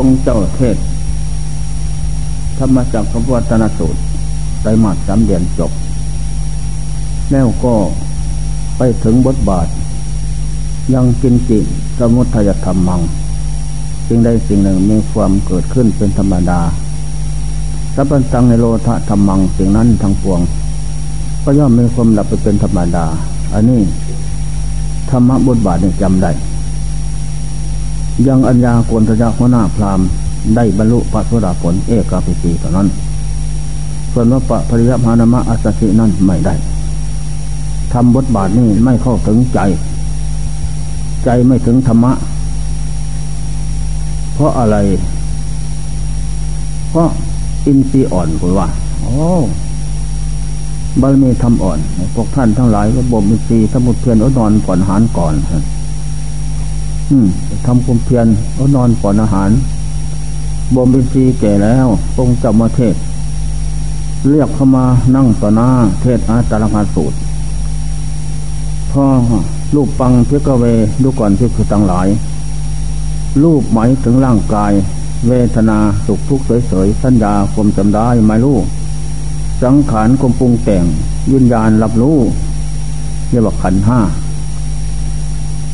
องเจ้าเทศ ธรรมจักรวัฒนสูตรไตรมาสสามเดือนจบ แล้วก็ไปถึงบทบาท ยังกินจิสมุทัยธรรมมัง สิ่งใดสิ่งหนึ่งมีความเกิดขึ้นเป็นธรรมดาสัพพัญตังในโลธะธรรมังสิ่งนั้นทั้งปวง ก็ย่อมมีความดับไปเป็นธรรมดา อันนี้ธรรมบทบาทนี่จำได้ ยังอัญญาโกนทยาหัวหน้าพรามได้บรรลุพระโสดาผลเอกาปิตีเท่านั้น ส่วนว่าปะภริยมานามะอัสสินั่นไม่ได้ทำบทบาทนี่ไม่เข้าถึงใจ ใจไม่ถึงธรรมะ เพราะอะไร เพราะอินทรีย์อ่อนคุณว่าโอ้บารมีทำอ่อน พวกท่านทั้งหลายก็บ่มอินทรีย์สมุทเพียรอดนอนก่อนหารก่อน ทำความเพียรอดนอนก่อนอาหารบ่มอินทรีแก่แล้วองค์จำมาเทศ เรียกเข้ามานั่งต่อหน้าเทศอาตาลงาสูตรพ่อรูปปังเพิกเวดูก่อนเพิคือตั้งหลาย รูปหมายถึงร่างกาย เวทนาสุขทุกข์เฉยๆสัญญาความจำได้ไม่รู้สังขารความปรุงแต่งยินญาณรับรู้เรียกว่าขันห้า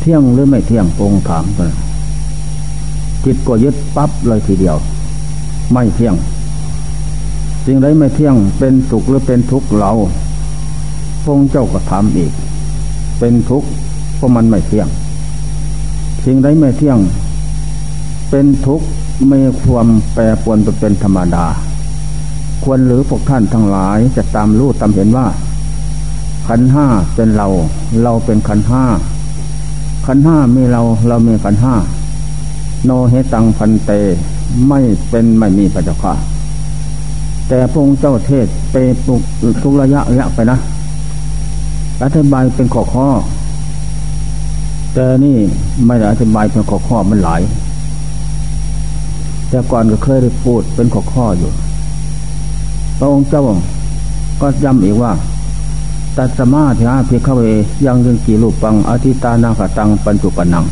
เที่ยงหรือไม่เที่ยงปงถามกันจิตก็ยึดปั๊บเลยทีเดียว ไม่เที่ยงสิ่งใดไม่เที่ยงเป็นสุขหรือเป็นทุกข์เราพงเจ้าก็ถามอีก เป็นทุกข์เพราะมันไม่เที่ยง สิ่งใดไม่เที่ยง เป็นทุกข์ไม่ความแปรปรวนไปเป็นธรรมดา ควรหรือพวกท่านทั้งหลายจะตามรู้ตามเห็นว่า ขันห้าเป็นเรา เราเป็นขันห้า ขันห้ามีเราเรามีขันห้าโนเฮตังพันเตไม่เป็นไม่มีปัจจุบันแต่พระองค์เจ้าเทศไปปุกทุกระยะระยะไปนะอธิบายเป็นข้อข้อ แต่นี่ไม่ได้อธิบายเป็นข้อข้อมันหลาย แต่ก่อนก็เคยได้พูดเป็นข้อข้ออยู่ พระองค์เจ้าก็ย้ำอีกว่า ตัสมาธิอาภิขเวยังยังกี่รูปปังอธิตานาคตังปัญจุปนัง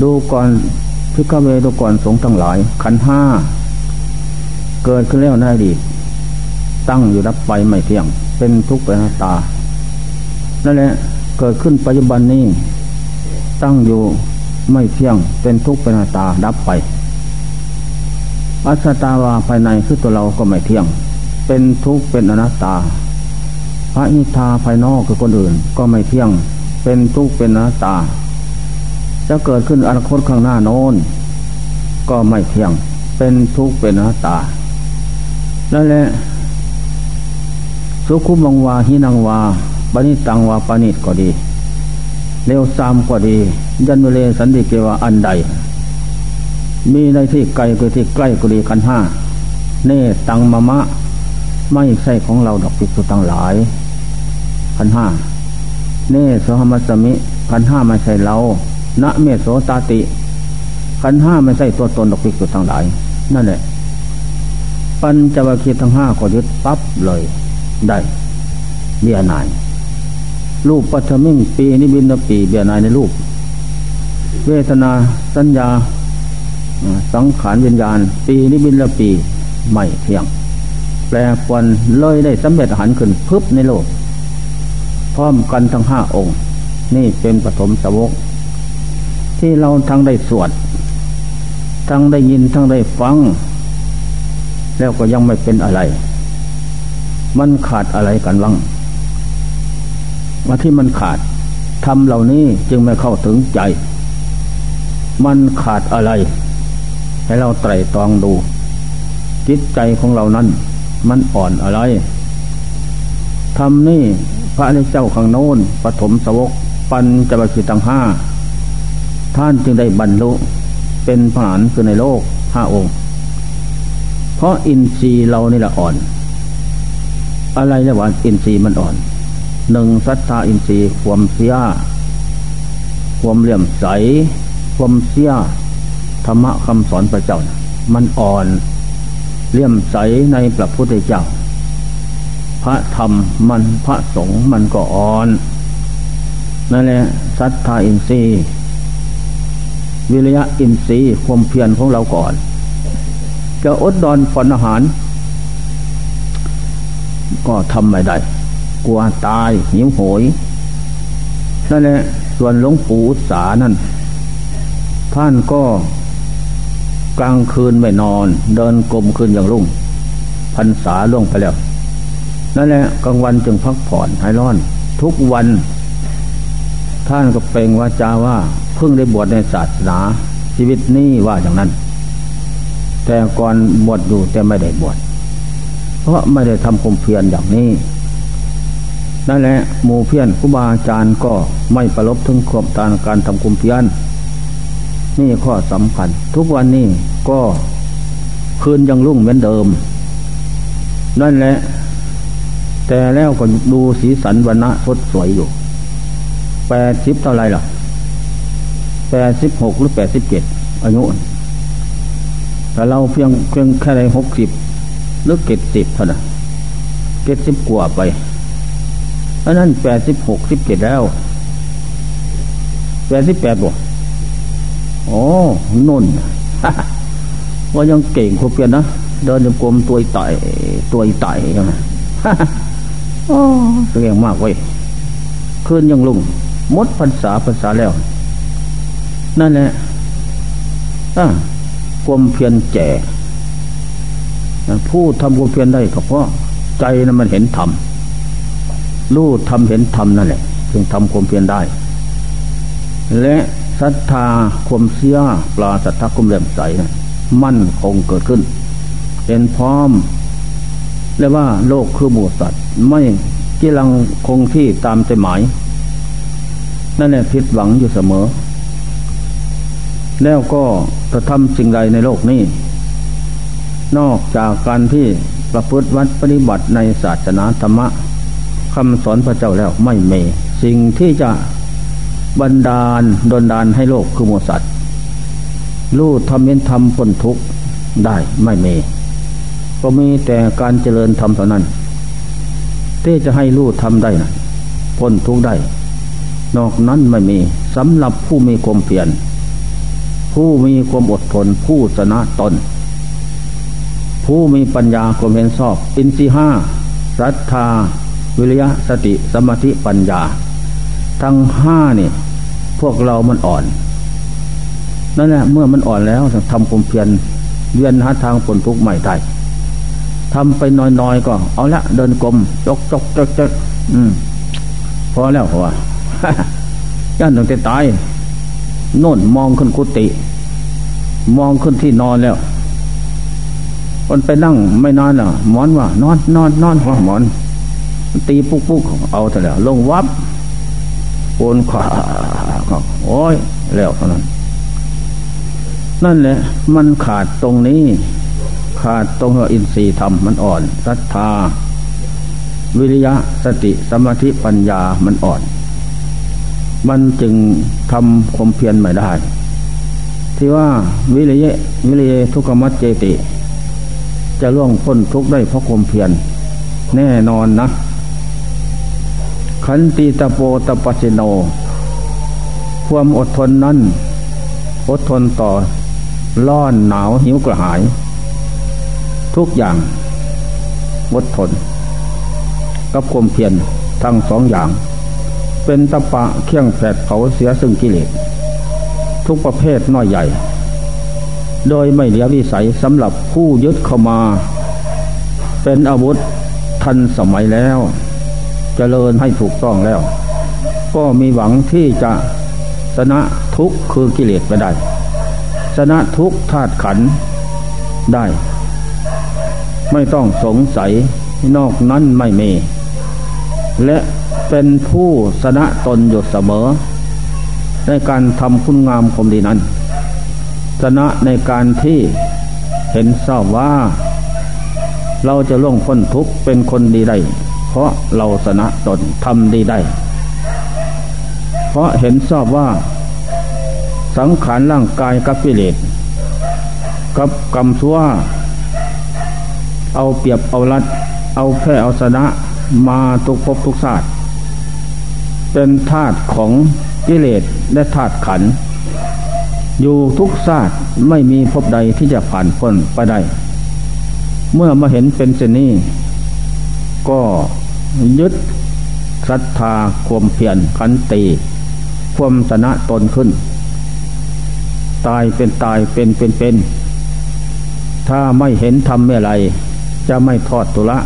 ดูก่อนพิฆเวดูก่อนสงทั้งหลาย ขันห้า เกิดขึ้นแล้วในอดีตตั้งอยู่รับไปไม่เที่ยง เป็นทุกข์เป็นนาตา นั่นแหละเกิดขึ้นปัจจุบันนี้ ตั้งอยู่ไม่เที่ยง เป็นทุกข์เป็นตาดับไป อัศตาวาภายในคือตัวเราก็ไม่เที่ยง เป็นทุกข์เป็นอนัตตา พระนิทาภายนอกคือคนอื่น ก็ไม่เที่ยง เป็นทุกข์เป็นนัตตา จะเกิดขึ้นอนาคตข้างหน้าโน้น ก็ไม่เที่ยง เป็นทุกข์เป็นนัตตา นั่นแหละ สุขุมังวาหินังวาปณิตังวาปณิตก็ดีเร็วซามก็ดี ยันเวเลสันติเกวาอันใด มีในที่ไกลก็ที่ใกล้ก็ดีขันห้าเนตังมะมะ ไม่ใช่ของเราดอกปิสุตังหลาย ขันห้าเนโสหมัสมิขันห้าไม่ใช่เราณเมโสตาติขันห้าไม่ใช่ตัวตนดอกปิสุตังหลาย นั่นแหละ ปัญจวัคคีย์ทั้งห้าก็ยึดปั๊บเลยได้ เบียนาย รูปปัทมิงปีนิบินปีเบียนายในรูป เวทนาสัญญา สังขารวิญญาณ ปีนิบินละปีไม่เที่ยง แปลควนเลยได้สำเร็จหันขึ้นพึบในโลก พร้อมกันทั้งห้าองค์ นี่เป็นปฐมสวกที่เราทั้งได้สวด ทั้งได้ยินทั้งได้ฟัง แล้วก็ยังไม่เป็นอะไร มันขาดอะไรกันบ้างว่าที่มันขาดทำเหล่านี้จึงไม่เข้าถึงใจ มันขาดอะไร ให้เราไตรตรองดู จิตใจของเรานั้น มันอ่อนอะไรทำนี่ พระเจ้าข้างโน้นปฐมสวกปัญจวัคคีย์ทั้งห้าท่านจึงได้บรรลุเป็นผานคือในโลกห้าองค์ เพราะอินทรีย์เรานี่แหละอ่อน อะไรเรียกว่าอินทรีย์มันอ่อนหนึ่งศรัทธาอินทรีย์ความเสียความเลี่ยมใส ความเสียธรรมะคำสอนพระเจ้า มันอ่อน เลี่ยมใสในพระพุทธเจ้า พระธรรมมันพระสงฆ์มันก็อ่อนนั่นแหละศรัทธาอินทรีย์วิริยะอินทรีย์ความเพียรของเราก่อน จะอดดอนผ่อนอาหาร ก็ทำไม่ได้กลัวตายหิวโหยนั่นแหละส่วนหลวงปู่สานั่น ท่านก็กลางคืนไม่นอน เดินกลมคืนอย่างรุ่งพรรษาล่วงไปแล้ว นั่นแหละกลางวันจึงพักผ่อนให้ร้อน ทุกวัน ท่านก็เปล่งวาจาว่าเพิ่งได้บวชในศาสนาชีวิตนี้ว่าอย่างนั้น แต่ก่อนบวชอยู่แต่ไม่ได้บวชเพราะไม่ได้ทำความเพียรอย่างนี้นั่นแหละหมู่เพียรครูบาอาจารย์ก็ไม่ประลบถึงความตานการทำความเพียรนี่ข้อสำคัญ ทุกวันนี้ก็คืนยังรุ่งเหมือนเดิม นั่นแหละ แต่แล้วก็ดูสีสันวันณะสดสวยอยู่แปดสิบเท่าไรล่ะแปดสิบหกหรือแปดสิบเจ็ดอายุแต่เราเพียงเพียงแค่ได้หกสิบหรือเจ็ดสิบเท่านั้นเจ็ดสิบกว่าไปอันนั้นแปดสิบหกสิบเจ็ดแล้วแปดสิบแปดบวกโอ้นุ่นว่ายังเก่งครบเพียนนะเดินจงกรมตัวไต่ตัวไต่ยังไง โอ้เก่งมากเว้ยคืนยังลุงมดภาษาภาษาแล้ว นั่นแหละกรมเพียนแจ่ผู้ทำความเพียรได้ก็เพราะใจนั้นมันเห็นธรรมรู้ทำเห็นธรรมนั่นแหละจึงทำความเพียรได้ และศรัทธาความเชื่อปลาศรัทธาคุมเลื่อมใสมั่นคงเกิดขึ้น เป็นพร้อม เรียกว่าโลกคือหมูสัตว์ ไม่ที่ลังคงที่ตามใจหมาย นั่นแหละผิดหวังอยู่เสมอ แล้วก็จะทำสิ่งใดในโลกนี้ นอกจากการที่ประพฤติวัดปฏิบัติในศาสนาธรรมะคำสอนพระเจ้าแล้วไม่เมสิ่งที่จะบันดาลดนดานให้โลกคือโมสัตว์รู้ทำเน้นทำพ้นทุกข์ได้ไม่เม ก็มีแต่การเจริญธรรมเท่านั้นที่จะให้รู้ทำได้นะพ้นทุกได้ นอกนั้นไม่มีสำหรับผู้มีความเพียรผู้มีความอดทนผู้ชนะตน ผู้มีปัญญาความเห็นชอบอินทรีห้าศรัทธา วิริยะสติสมาธิปัญญา ทั้งห้านี่ พวกเรามันอ่อนนั่นแหละเมื่อมันอ่อนแล้วทำความเพียรเวียนหาทางผลทุกข์ใหม่ได้ ทำไปน้อยๆก็เอาละเดินกลมจกจกจกจกอืมพอแล้วหัวย่านตั้งแต่ตายโน่นมองขึ้นกุฏิมองขึ้นที่นอนแล้วคนไปนั่งไม่นอนอะหมอนว่านอนนอนนอนหัวหมอนตีปุ๊กปุ๊กเอาเถอะแล้ว ลงวับโอนขวาโอ้ยแล้วเท่านั้น นั่นแหละ มันขาดตรงนี้ ขาดตรงเอินทรีย์ธรรมมันอ่อนศรัทธา วิริยะสติสมาธิปัญญามันอ่อน มันจึงทำความเพียรไม่ได้ ที่ว่าวิริยะวิริยะทุกขมัจเจติ จะล่วงพ้นทุกได้เพราะความเพียรแน่นอนนะ ขันติตะโปตะปัสโน ความอดทนนั้น อดทนต่อร้อนหนาวหิวกระหาย ทุกอย่างอดทน กับความเพียรทั้งสองอย่าง เป็นตะปะเคี่ยงแผดเผาเสียซึ่งกิเลสทุกประเภทน้อยใหญ่ โดยไม่เหลือวิสัยสำหรับผู้ยึดเข้ามา เป็นอาวุธทันสมัยแล้วเจริญให้ถูกต้องแล้ว ก็มีหวังที่จะชนะทุกคือกิเลสไปได้ชนะทุกธาตุขันได้ ไม่ต้องสงสัยนอกนั้นไม่มี และเป็นผู้ชนะตนอยู่เสมอ ในการทำคุณงามความดีนั้นชนะในการที่เห็นทราบว่า เราจะล่วงพ้นทุกข์เป็นคนดีได้ เพราะเราสนะตนทำดีได้ เพราะเห็นชอบว่า สังขารร่างกายกับกิเลสกับกรรมชั่ว เอาเปรียบเอารัด เอาแพ้เอาชนะมาทุกภพทุกศาสตร์เป็นธาตุของกิเลสและธาตุขัน อยู่ทุกชาสติไม่มีภพใดที่จะผ่านพ้นไปได้ เมื่อมาเห็นเป็นเช่นนี้ ก็ยึดศรัทธาความเพียรขันตีความชนะตนขึ้น ตายเป็นตายเป็นเป็นเป็น ถ้าไม่เห็นทำเมื่อไร จะไม่ทอดตุละ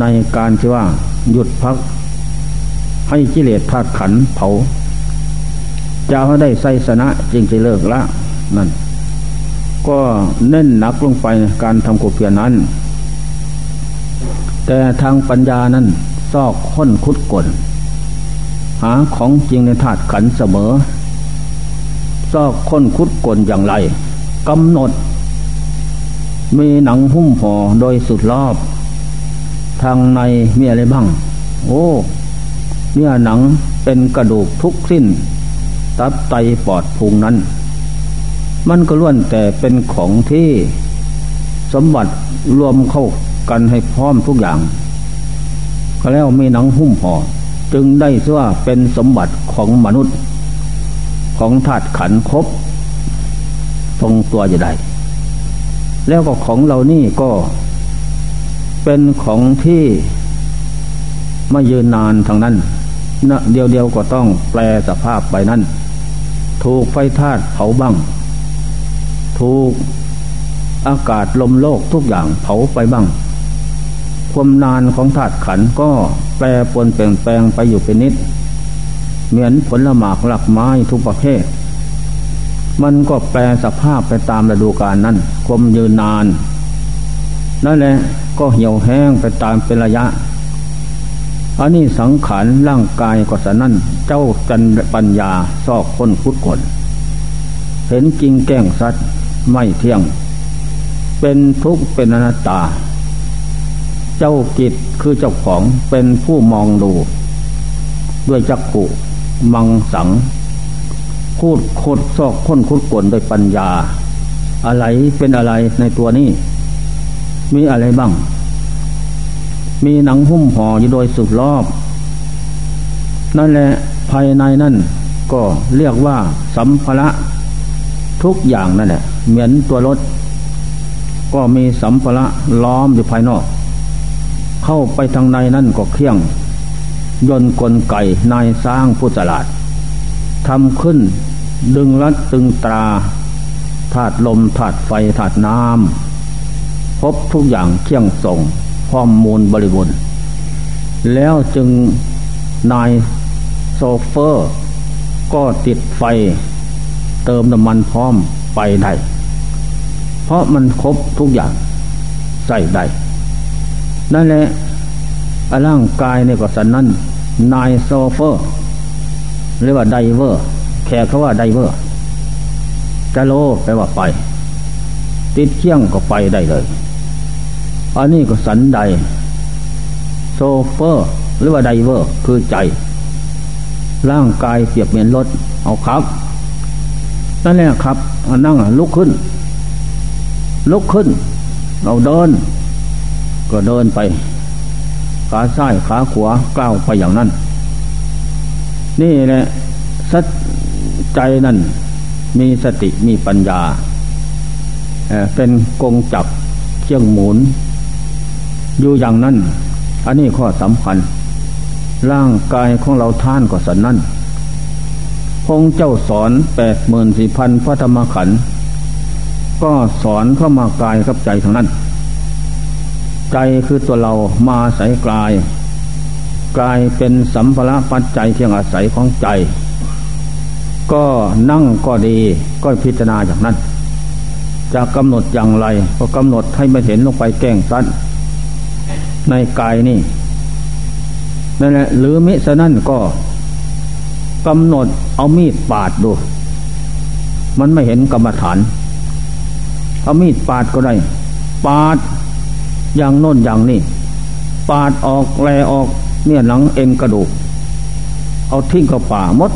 ในการที่ว่าหยุดพัก ให้กิเลสธาตุขันเผา จะให้ได้ไสสนะจริงจะเลิกละนั่น ก็เน้นหนักลงไปการทำกุเพียนั้น แต่ทางปัญญานั้นซอกค้นคุดกลหาของจริงในธาตุขันเสมอ ซอกค้นคุดกลอย่างไรกำหนด มีหนังหุ้มห่อโดยสุดรอบ ทางในมีอะไรบ้าง โอ้เนื้อหนังเป็นกระดูกทุกสิ้น ตับไตปอดพุงนั้น มันก็ล้วนแต่เป็นของที่สมบัติรวมเข้ากันให้พร้อมทุกอย่าง ก็แล้วมีหนังหุ้มห่อจึงได้ชื่อว่าเป็นสมบัติของมนุษย์ ของธาตุขันครบทรงตัวอยู่ได้ แล้วก็ของเรานี่ก็ เป็นของที่ไม่ยืนนานทางนั้นนะเดียวเดียวก็ต้องแปลสภาพไปนั้น ถูกไฟธาตุเผาบ้าง ถูกอากาศลมโลกทุกอย่างเผาไปบ้าง ความนานของธาตุขันก็แปรปรวนเปลี่ยนแปลงไปอยู่เป็นนิด เหมือนผลหมากหลักไม้ทุกประเภท มันก็แปลสภาพไปตามฤดูกาลนั้นความยืนนานนั่นแหละก็เหี่ยวแห้งไปตามเป็นระยะ อันนี้สังขารร่างกายก็สนั่นเจ้าจันปัญญาซอกค้นคุดกนเห็นจริงแก้งสัตว์ไม่เที่ยง เป็นทุกข์เป็นอนัตตา เจ้ากิจคือเจ้าของเป็นผู้มองดู ด้วยจักขุมังสัง คูดโคดซอกค้นคุดกวนโดยปัญญา อะไรเป็นอะไรในตัวนี้ มีอะไรบ้าง มีหนังหุ้มห่ออยู่โดยสุดรอบ นั่นแหละภายในนั่นก็เรียกว่า สัมภาระทุกอย่างนั่นแหละ เหมือนตัวรถ ก็มีสัมภาระล้อมอยู่ภายนอก เข้าไปทางในนั่นก็เครี่ยงยนกลไกนายสร้างผู้ฉลาด ทำขึ้น ดึงรัดตึงตราถาดลมถาดไฟถาดน้ำพบทุกอย่างเคี่ยงส่งพร้อมมูลบริบูรณ์แล้วจึงนายโซเฟอร์ ก็ติดไฟ เติมน้ำมันพร้อมไปได้ เพราะมันครบทุกอย่างใส่ได้นั่นแหละร่างกายเนี่ยก็ฉันนั้นนายโชเฟอร์ เรียกว่า driver แขกเขาว่า driver चलो แปลว่าไป ติดเครื่องก็ไปได้เลย อันนี้ก็ฉันใดโชเฟอร์ หรือว่า driver คือใจ ร่างกายเปรียบเหมือนรถ เอาครับ นั่นแหละครับนั่งลุกขึ้น ลุกขึ้น เราเดิน ก็เดินไป ขาซ้ายขาขวาก้าวไปอย่างนั้น นี่แหละสัจใจนั่นมีสติมีปัญญาเป็นกงจับเชี่ยงหมุน อยู่อย่างนั้น อันนี้ข้อสำคัญ ร่างกายของเราท่านก็สันนั้นพงเจ้าสอนแปดหมื่นสี่พันพระธรรมขันธ์ก็สอนเข้ามากายกับใจทางนั้น ใจคือตัวเรามาใส่กาย กลายเป็นสัมภาระปัจจัยเพียงอาศัยของใจ ก็นั่งก็ดีก็พิจารณาอย่างนั้นจะกำหนดอย่างไร ก็กำหนดให้ไม่เห็นลงไปแก้งสั้นในกายนี่นั่นแหละหรือมิฉะนั้นก็กำหนดเอามีดปาดดู มันไม่เห็นกรรมฐาน เอามีดปาดก็ได้ ปาดอย่างโน้นอย่างนี้ ปาดออกแลออก เนี่ยหนังเอ็นกระดูก เอาทิ้งเข้าป่ามด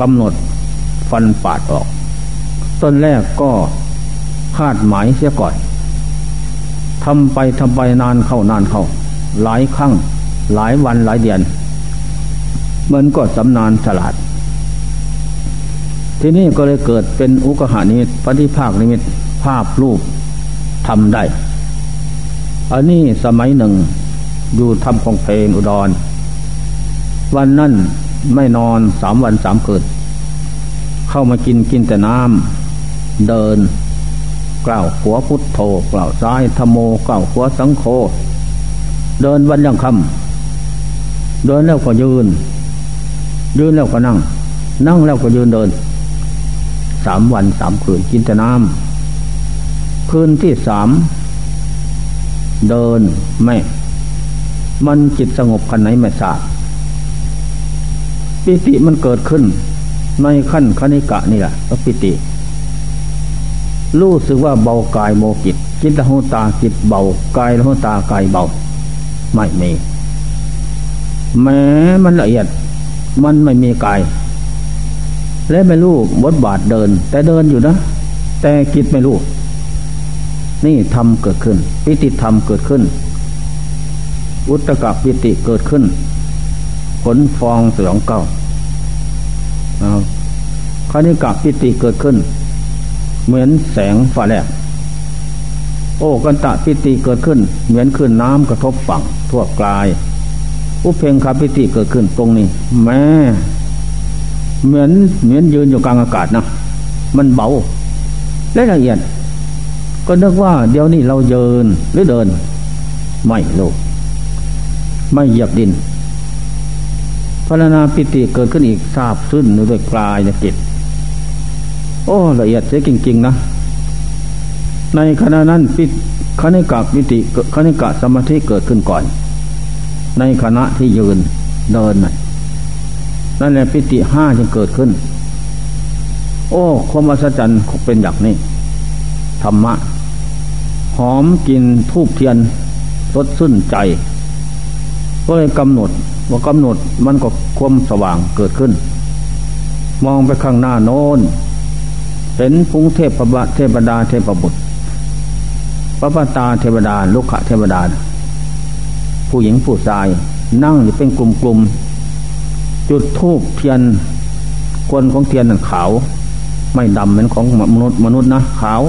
กำหนดฟันปาดออก ต้นแรกก็คาดหมายเสียก่อนทำไปทำไปนานเข้านานเข้า หลายครั้งหลายวันหลายเดือนมันก็สำนานฉลาด ที่นี่ก็เลยเกิดเป็นอุกหานิมิตปฏิภาคนิมิตภาพรูปทำได้ อันนี้สมัยหนึ่ง อยู่ทำของเพลงอุดร วันนั้นไม่นอนสามวันสามคืนเข้ามากินกินแต่น้ำเดิน กล่าวขัวพุทโธกล่าวซ้ายธโมกล่าวขัวสังโฆเดินวันยังคำเดินแล้วก็ยืน ยืนแล้วก็นั่ง นั่งแล้วก็ยืนเดินสามวันสามคืนกินแต่น้ำคืนที่สามเดินไม่ มันจิตสงบขันไหนไม่ทราบปิติมันเกิดขึ้น ในขั้นคณิกะนี่แหละปิติ รู้สึกว่าเบากายโมกิตจิตละหูตาจิตเบากายละหูตากายเบา ไม่มีแม้มันละเอียด มันไม่มีกาย และไม่รู้บทบาทเดิน แต่เดินอยู่นะ แต่กิจไม่รู้ นี่ทำเกิดขึ้น ปิติธรรมเกิดขึ้น อุตกะปิติเกิดขึ้น ผลฟองเสืองเก้าคณิกะปิติเกิดขึ้น เหมือนแสงฟ้าแลบโอ้กันตะปิติเกิดขึ้น เหมือนขึ้นน้ำกระทบฝั่งทั่วกลาย อุเพงคาปิติเกิดขึ้นตรงนี้ แม้เหมือนเหมือนยืนอยู่กลางอากาศนะมันเบาและละเอียด ก็นึกว่าเดี๋ยวนี้เราเยินหรือเดิน ไม่รู้ ไม่เหยียบดินพรณนาปิติเกิดขึ้นอีกทราบซึ้นด้วยกลายจิตโอ้ละเอียดเสียจริง ๆ นะ ในขณะนั้นปิคณิกะปิติคณิกะสมาธิเกิดขึ้นก่อน ในขณะที่ยืนเดินนั่นแหละปิติห้าจึงเกิดขึ้น โอ้ความอัศจรรย์เป็นอย่างนี้ธรรมะ หอมกินทูบเทียนรสซึ้นใจ ก็เลยกำหนดว่ากำหนดมันก็ความสว่างเกิดขึ้น มองไปข้างหน้าโน้นเห็นพุงเทพประเทพดาเทพบุตรพระปตาเทวดาลุกขะเทวดา ผู้หญิงผู้ชาย นั่งอยู่เป็นกลุ่มๆจุดธูปเทียนควันของเทียนนั้นขาว ไม่ดำเหมือนของมนุษย์มนุษย์นะขาว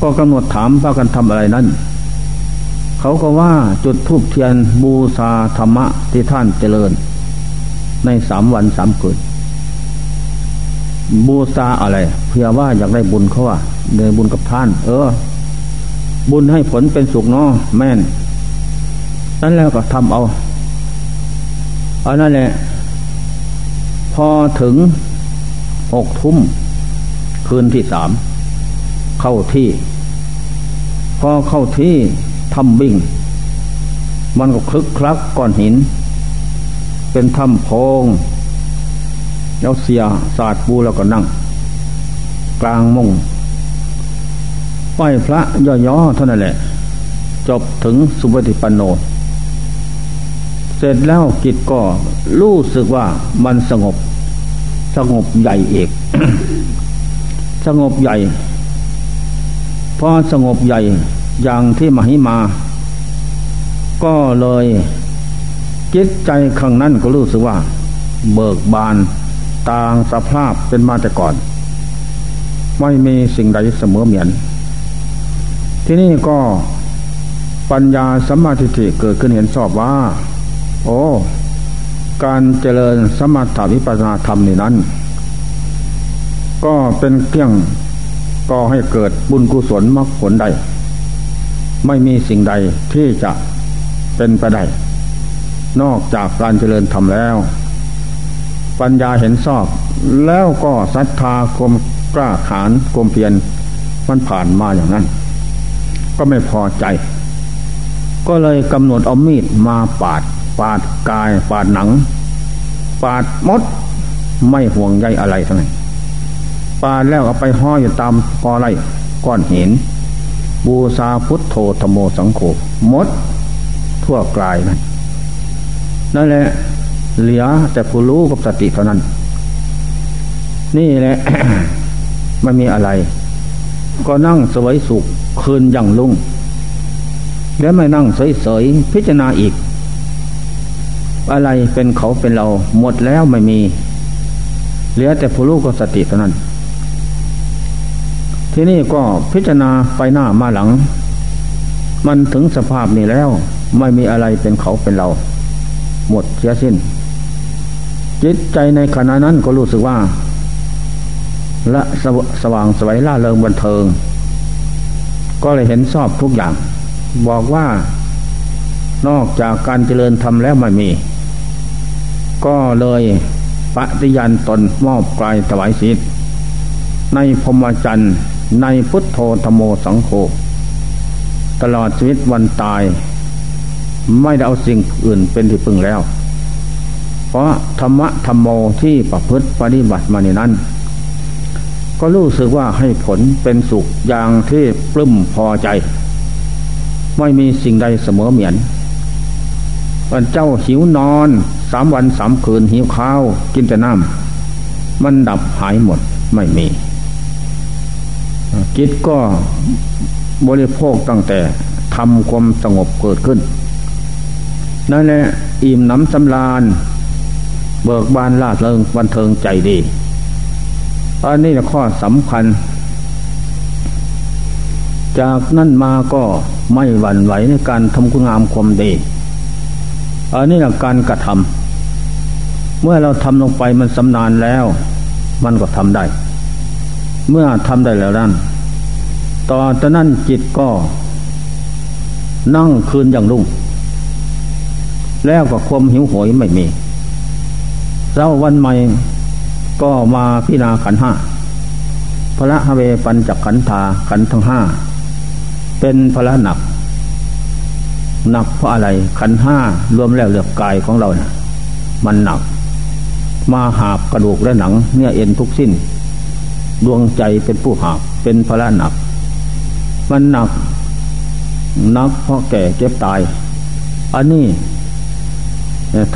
ก็กำหนดถามพากันทำอะไรนั้น เขาก็ว่าจุดธูปเทียนบูชาธรรมะที่ท่านเจริญ ในสามวันสามคืนบูชาอะไร เพื่อว่าอยากได้บุญเขาว่าเดินบุญกับท่าน เออ บุญให้ผลเป็นสุขเนาะแม่นนั่นแล้วก็ทำเอาเอานั่นแหละ พอถึงหกทุ่มคืนที่สามเข้าที่ พอเข้าที่ ถ้ำบิ่ง มันก็คลึกคลักก้อนหิน เป็นถ้ำโพง แล้วเสียศาสตร์ปูแล้วก็นั่ง กลางมงไหวพระย่อๆเท่านั้นแหละ จบถึงสุปฏิปันโน เสร็จแล้วกิจก็รู้สึกว่ามันสงบ สงบใหญ่เอกสงบใหญ่ พอสงบใหญ่ อย่างที่มหิมา ก็เลยจิตใจข้างนั้นก็รู้สึกว่า เบิกบานต่างสภาพเป็นมาแต่ก่อน ไม่มีสิ่งใดเสมอเหมือน ที่นี่ก็ปัญญาสัมมาทิฏฐิเกิดขึ้นเห็นชอบว่า โอ้ การเจริญสมถาวิปัสนาธรรมนี่นั้น ก็เป็นเครื่องก็ให้เกิดบุญกุศลมรรคผลได้ ไม่มีสิ่งใดที่จะเป็นไปได้นอกจากการเจริญธรรมแล้ว ปัญญาเห็นชอบ แล้วก็ศรัทธาความกล้าขานความเพียรมันผ่านมาอย่างนั้น ก็ไม่พอใจ ก็เลยกำหนดเอามีดมาปาด ปาดกาย ปาดหนัง ปาดมดไม่ห่วงใยอะไรทั้งนั้นปาดแล้วเอาไปห้อยอยู่ตามกอไรก้อนหิน บูชาพุทโธธโมสังโฆมดทั่วกลายนั่นนั่นแหละเหลือแต่ผู้รู้กับสติเท่านั้น นี่แหละไม่มีอะไร ก็นั่งสวยสุขคืนยังลุ่ง แล้วไม่นั่งเฉยๆพิจารณาอีก อะไรเป็นเขาเป็นเราหมดแล้วไม่มี เหลือแต่ผู้รู้ก็สติเท่านั้น ที่นี่ก็พิจารณาไปหน้ามาหลัง มันถึงสภาพนี้แล้ว ไม่มีอะไรเป็นเขาเป็นเรา หมดเสียสิ้น จิตใจในขณะนั้นก็รู้สึกว่าและสวสว่างสวยล่าเริงบันเทิง ก็เลยเห็นชอบทุกอย่าง บอกว่านอกจากการเจริญธรรมแล้วไม่มี ก็เลยปฏิญาณตนมอบกายถวายศีลในพรมจันทร์ ในพุทโธธโมสังโฆตลอดชีวิตวันตาย ไม่ได้เอาสิ่งอื่นเป็นที่พึ่งแล้ว เพราะธรรมะธรรมโมที่ประพฤติปฏิบัติมาในนั้น ก็รู้สึกว่าให้ผลเป็นสุขอย่างที่ปลื้มพอใจ ไม่มีสิ่งใดเสมอเหมือนวันเจ้าหิวนอนสามวันสามคืนหิวข้าว กินแต่น้ำมันดับหายหมดไม่มี จิตก็บริโภคตั้งแต่ทำความสงบเกิดขึ้น นั่นแหละอิ่มน้ำสำราญ เบิกบานลาดเริงวันเทิงใจดีอันนี้ข้อสำคัญ จากนั่นมาก็ไม่หวั่นไหวในการทำคุณงามความดีอันนี้แหละการกระทำเมื่อเราทำลงไปมันสำนานแล้ว มันก็ทำได้ เมื่อทำได้แล้วนั้น ต่อจากนั้นจิตก็ นั่งคืนอย่างรุ่ง แล้วก็ความหิวโหยไม่มีเร้าวันใหม่ก็มาพิจารณาขันห้าพระฮเวปัญจขันธาขันทั้งห้าเป็นพระหนัก หนักเพราะอะไรขันห้ารวมแล้วเหลือกายของเราเนะ่ยมันหนัก มาหาบกระดูกและหนัง เนื้อเอ็นทุกสิ้น ดวงใจเป็นผู้หาบเป็นพระหนัก มันหนักนักเพราะแก่เจ็บตาย อันนี้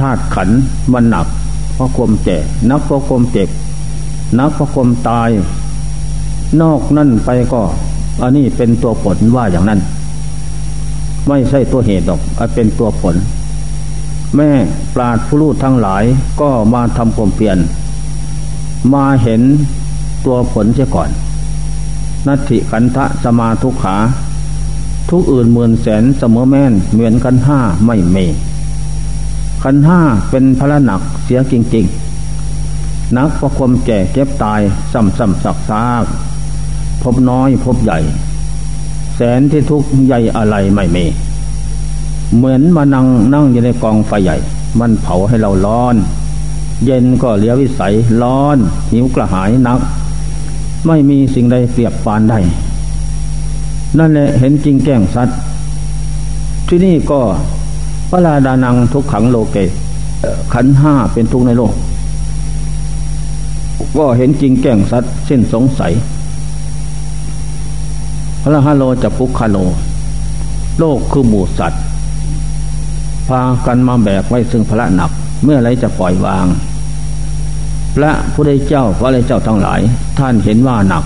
ธาตุขันมันหนัก เพราะความแก่นักเพราะความเจ็บนักเพราะความตาย นอกนั่นไปก็ อันนี้เป็นตัวผลว่าอย่างนั้น ไม่ใช่ตัวเหตุหรอกเป็นตัวผล แม่ปราดผู้รู้ทั้งหลายก็มาทำความเปลี่ยน มาเห็นตัวผลเสียก่อน นัตถิขันธะสมาทุกขา ทุกอื่นหมื่นแสนเสมอแม่นเหมือนกันห้าไม่เมขันห้าเป็นพระหนักเสียจริงๆนักประความแก่เก็บตายซ้ำซ้ำสักซากพบน้อยพบใหญ่ แสนที่ทุกข์ใหญ่อะไรไม่มี เหมือนมานั่งนั่งอยู่ในกองไฟใหญ่ มันเผาให้เราร้อน เย็นก็เลียววิสัยร้อน หิวกระหายนัก ไม่มีสิ่งใดเปรียบปานได้ นั่นแหละเห็นจริงแก้งสัตว์ที่นี่ก็พระราดานังทุกขังโลเก ขันห้าเป็นทุกในโลก ก็เห็นจริงแก้งสัตว์เส้นสงสัย พระฮาโลจะพุกคาโล โลกคือหมู่สัตว์ พากันมาแบกไว้ซึ่งพระหนัก เมื่อไรจะปล่อยวาง ระผู้ได้เจ้าพระไรเจ้าทั้งหลาย ท่านเห็นว่าหนัก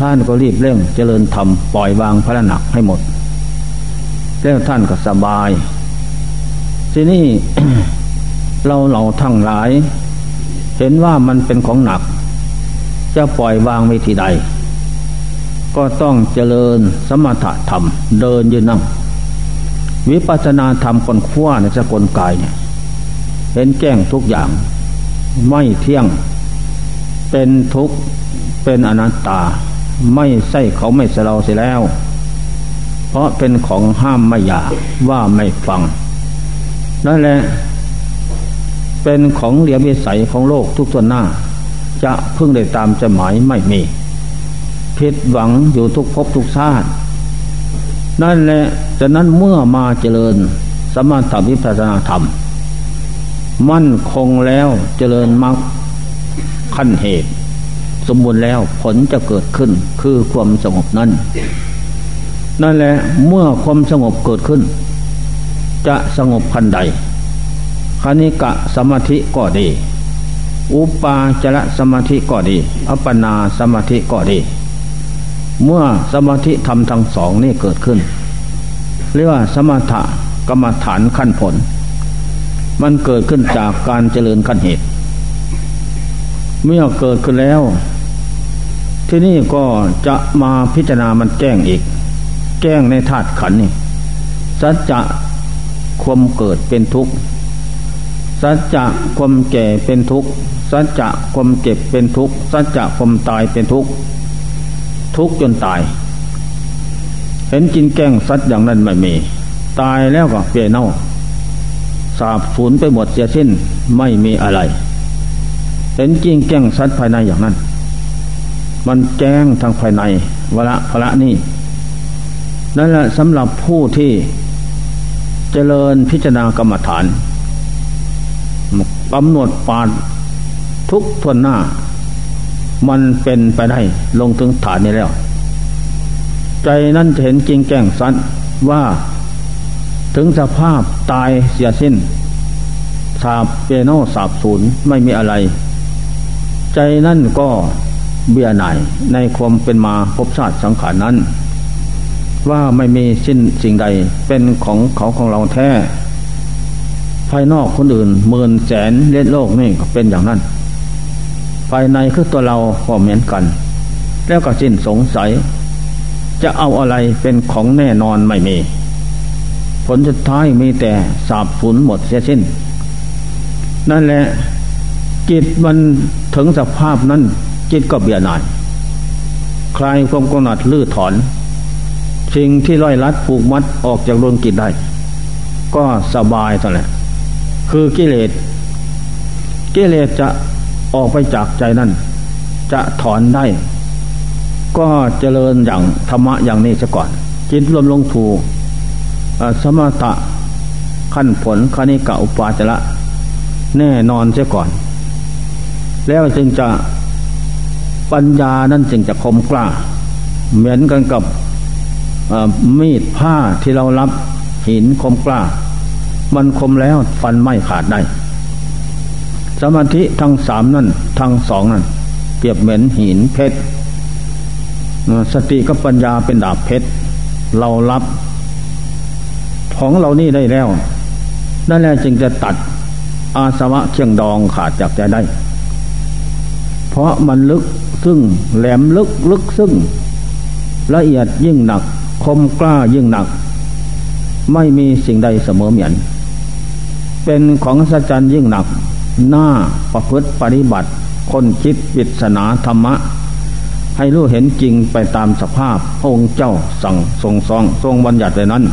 ท่านก็รีบเร่งเจริญธรรมปล่อยวางพระหนักให้หมด แล้วท่านก็สบาย ทีนี้เราเราทั้งหลาย เห็นว่ามันเป็นของหนัก จะปล่อยวางไม่ทีใด ก็ต้องเจริญสมถะธรรม เดินยืนนั่ง วิปัสสนาธรรมคนขว้าในสกลกายเนี่ยเห็นแจ้งทุกอย่าง ไม่เที่ยง เป็นทุกข์ เป็นอนัตตา ไม่ใช่เขาไม่เสลาเสียแล้ว เพราะเป็นของห้ามไม่อยากว่าไม่ฟัง นั่นแหละ เป็นของเหลียวิสัยของโลกทุกส่วนหน้า จะพึ่งได้ตามจะหมายไม่มี ผิดหวังอยู่ทุกภพทุกชาติ นั่นแหละฉะนั้นเมื่อมาเจริญสมถวิปัสสนาธรรม มั่นคงแล้วเจริญมรรคขั้นเหตุ สมบูรณ์แล้วผลจะเกิดขึ้นคือความสงบนั้น นั่นแหละเมื่อความสงบเกิดขึ้น จะสงบพันใดคณิกะสมาธิก็ดี อุปาจระสมาธิก็ดี อัปปนาสมาธิก็ดี เมื่อสมาธิธรรมทั้งสองนี่เกิดขึ้น เรียกว่าสมถะกรรมฐานขั้นผล มันเกิดขึ้นจากการเจริญขั้นเหตุ เมื่อเกิดขึ้นแล้ว ที่นี่ก็จะมาพิจารณามันแจ้งอีก แจ้งในธาตุขันนี่สัจจะความเกิดเป็นทุกข์สัจจะความแก่เป็นทุกข์สัจจะความเก็บเป็นทุกข์สัจจะความตายเป็นทุกข์ทุกข์จนตาย เห็นกินแกงสัตว์อย่างนั้นไม่มี ตายแล้วก็เปลี่ยนเน่า สาบสูญไปหมดเสียสิ้นไม่มีอะไรเห็นกินแกงสัตว์ภายในอย่างนั้น มันแจ้งทางภายในวละพระนี่นั่นแหละสำหรับผู้ที่เจริญพิจารณากรรมฐานกำหนดปาดทุกทวนหน้า มันเป็นไปได้ลงถึงฐานนี้แล้ว ใจนั่นจะเห็นจริงแก่งสันว่า ถึงสภาพตายเสียสิ้น สาบเปโนสาบศูนย์ไม่มีอะไร ใจนั่นก็เบียหน่ายในความเป็นมาพบชาติสังขารนั้น ว่าไม่มีสิ้นสิ่งใดเป็นของเขาของเราแท้ ภายนอกคนอื่นหมื่นแสนเล่นโลกนี่ก็เป็นอย่างนั้น ภายในคือตัวเราก็เหมือนกัน แล้วก็สิ้นสงสัย จะเอาอะไรเป็นของแน่นอนไม่มี ผลสุดท้ายมีแต่สาบสูญหมดเสียสิ้น นั่นแหละจิตมันถึงสภาพนั้น จิตก็เบียดหน่ายคลายความกำหนัดลื้อถอน สิ่งที่ร้อยลัดผูกมัดออกจากดวงจิตได้ ก็สบายเท่านั้นคือกิเลสกิเลสจะออกไปจากใจนั่นจะถอนได้ ก็เจริญอย่างธรรมะอย่างนี้ซะก่อน จิตรวมลงถู สมถะขั้นผลคณิกะอุปาจระแน่นอนเสียก่อน แล้วจึงจะปัญญานั้นจึงจะคมกล้า เหมือนกันกับมีดผ้าที่เรารับหินคมกล้า มันคมแล้วฟันไม่ขาดได้ สมาธิทั้งสามนั่นทั้งสองนั่น เปรียบเหมือนหินเพชรสติกับปัญญาเป็นดาบเพชรเรารับ ของเรานี่ได้แล้วนั่นแหละจึงจะตัดอาสวะเชียงดองขาดจากใจได้ เพราะมันลึกซึ่งแหลมลึกลึกซึ่ง ละเอียดยิ่งหนัก คมกล้ายิ่งหนัก ไม่มีสิ่งใดเสมอเหมือนเป็นของสัจจ์ยิ่งหนัก หน้าประพฤติปฏิบัติ คนคิดวิศนาธรรมะ ให้รู้เห็นจริงไปตามสภาพ องค์เจ้าสั่งทรงซองทรงบัญญัติไว้นั้น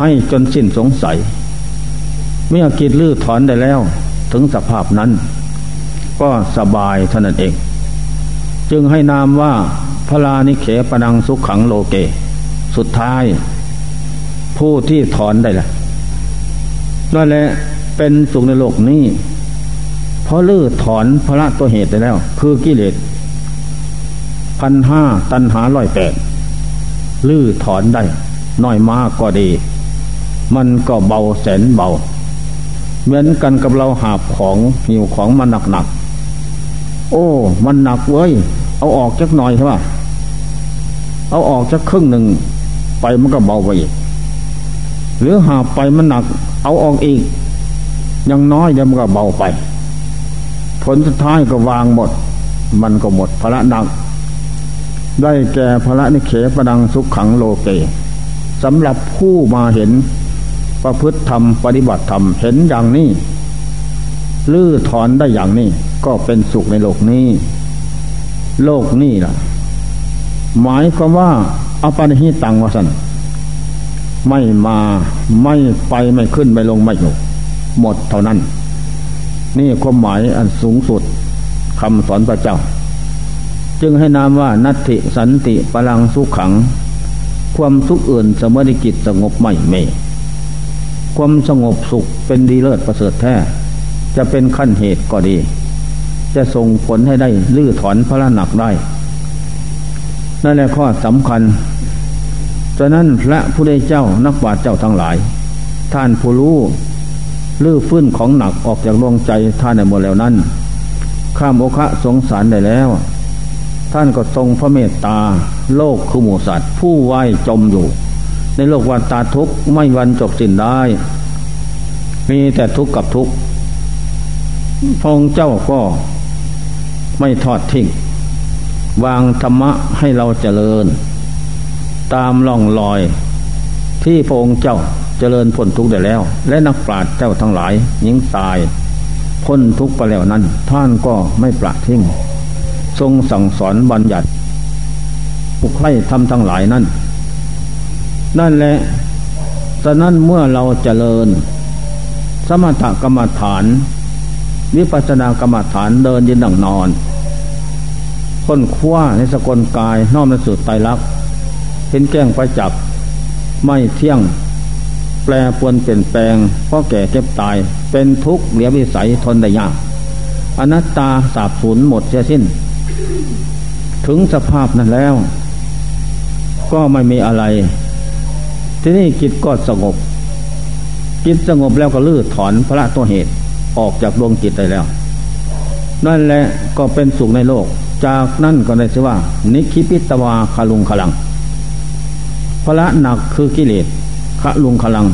ให้จนสิ้นสงสัย เมื่อกิจลื้อถอนได้แล้ว ถึงสภาพนั้น ก็สบายเท่านั้นเอง จึงให้นามว่าพระลานิเขปนังสุขขังโลเก สุดท้าย ผู้ที่ถอนได้ละนั่นแหละเป็นสุขในโลกนี้เพราะลื้อถอนพระตัวเหตุไปแล้ว คือกิเลสพันห้าตันหาร้อยแปดลื้อถอนได้ น้อยมากก็ดี มันก็เบาแสนเบา เหมือนกันกับเราหาบของหิวของมันหนักหนักโอ้ มันหนักเว้ย เอาออกจักหน่อยใช่ป่ะเอาออกจักครึ่งหนึ่งไปมันก็เบาไปอีก หรือหาไปมันหนัก เอาออกอีก ยังน้อยเดี๋ยวมันก็เบาไป ผลสุดท้ายก็วางหมด มันก็หมดพระหนัก ได้แก่พระนิเขปดังสุขขังโลเกสำหรับผู้มาเห็น ประพฤติธรรมปฏิบัติธรรมเห็นอย่างนี้ลื้อถอนได้อย่างนี้ก็เป็นสุขในโลกนี้ โลกนี้ล่ะ หมายความว่าอปานิหิตังวสันไม่มาไม่ไปไม่ขึ้นไม่ลงไม่อยู่หมดเท่านั้น นี่ความหมายอันสูงสุดคำสอนพระเจ้า จึงให้นามว่านัตติสันติพลังสุขขัง ความทุกข์อื่นสมดิกิจสงบไม่เม ความสงบสุขเป็นดีเลิศประเสริฐแท้ จะเป็นขั้นเหตุก็ดี จะส่งผลให้ได้ลื้อถอนพระหนักได้ นั่นแหละข้อสำคัญฉะนั้นพระผู้ได้เจ้านักบาตเจ้าทั้งหลาย ท่านผู้รู้ลื้อฟื้นของหนักออกจากดวงใจท่านในหมดแล้วนั้น ข้ามโอคะสงสารได้แล้ว ท่านก็ทรงพระเมตตา โลกคือหมูสัตว์ผู้ไหวจมอยู่ ในโลกวันตาทุกข์ไม่วันจบสิ้นได้ มีแต่ทุกข์กับทุกข์พระองค์เจ้าก็ไม่ทอดทิ้งวางธรรมะให้เราเจริญ ตามล่องลอย ที่พระองค์เจ้าเจริญพ้นทุกข์ได้แล้ว และนักปราชญ์เจ้าทั้งหลายยิงตายพ้นทุกข์ไปแล้วนั้น ท่านก็ไม่ปราทิ้ง ทรงสั่งสอนบัญญัติผู้ใครทำทั้งหลายนั้น นั่นแหละ ฉะนั้นเมื่อเราเจริญ สมถกรรมฐาน วิปัสสนากรรมฐานเดินยืนนั่งนอน ค้นคว้าในสกลกายน้อมในสุดไตรลักษณ์เห็นแก้งไปจับไม่เที่ยง แปรปวนเปลี่ยนแปลงเพราะแก่เจ็บตาย เป็นทุกข์เหลียวิสัยทนได้ยาก อนัตตาสาบสูญหมดเสียสิ้น ถึงสภาพนั้นแล้ว ก็ไม่มีอะไร ที่นี่จิตก็สงบ จิตสงบแล้วก็ลื้อถอนพระตัวเหตุออกจากดวงจิตได้แล้ว นั่นแหละก็เป็นสุขในโลก จากนั่นก็ได้ชื่อว่า นิคิปิตวาคาลุงขลังพระหนักคือกิเลสขลุงขลัง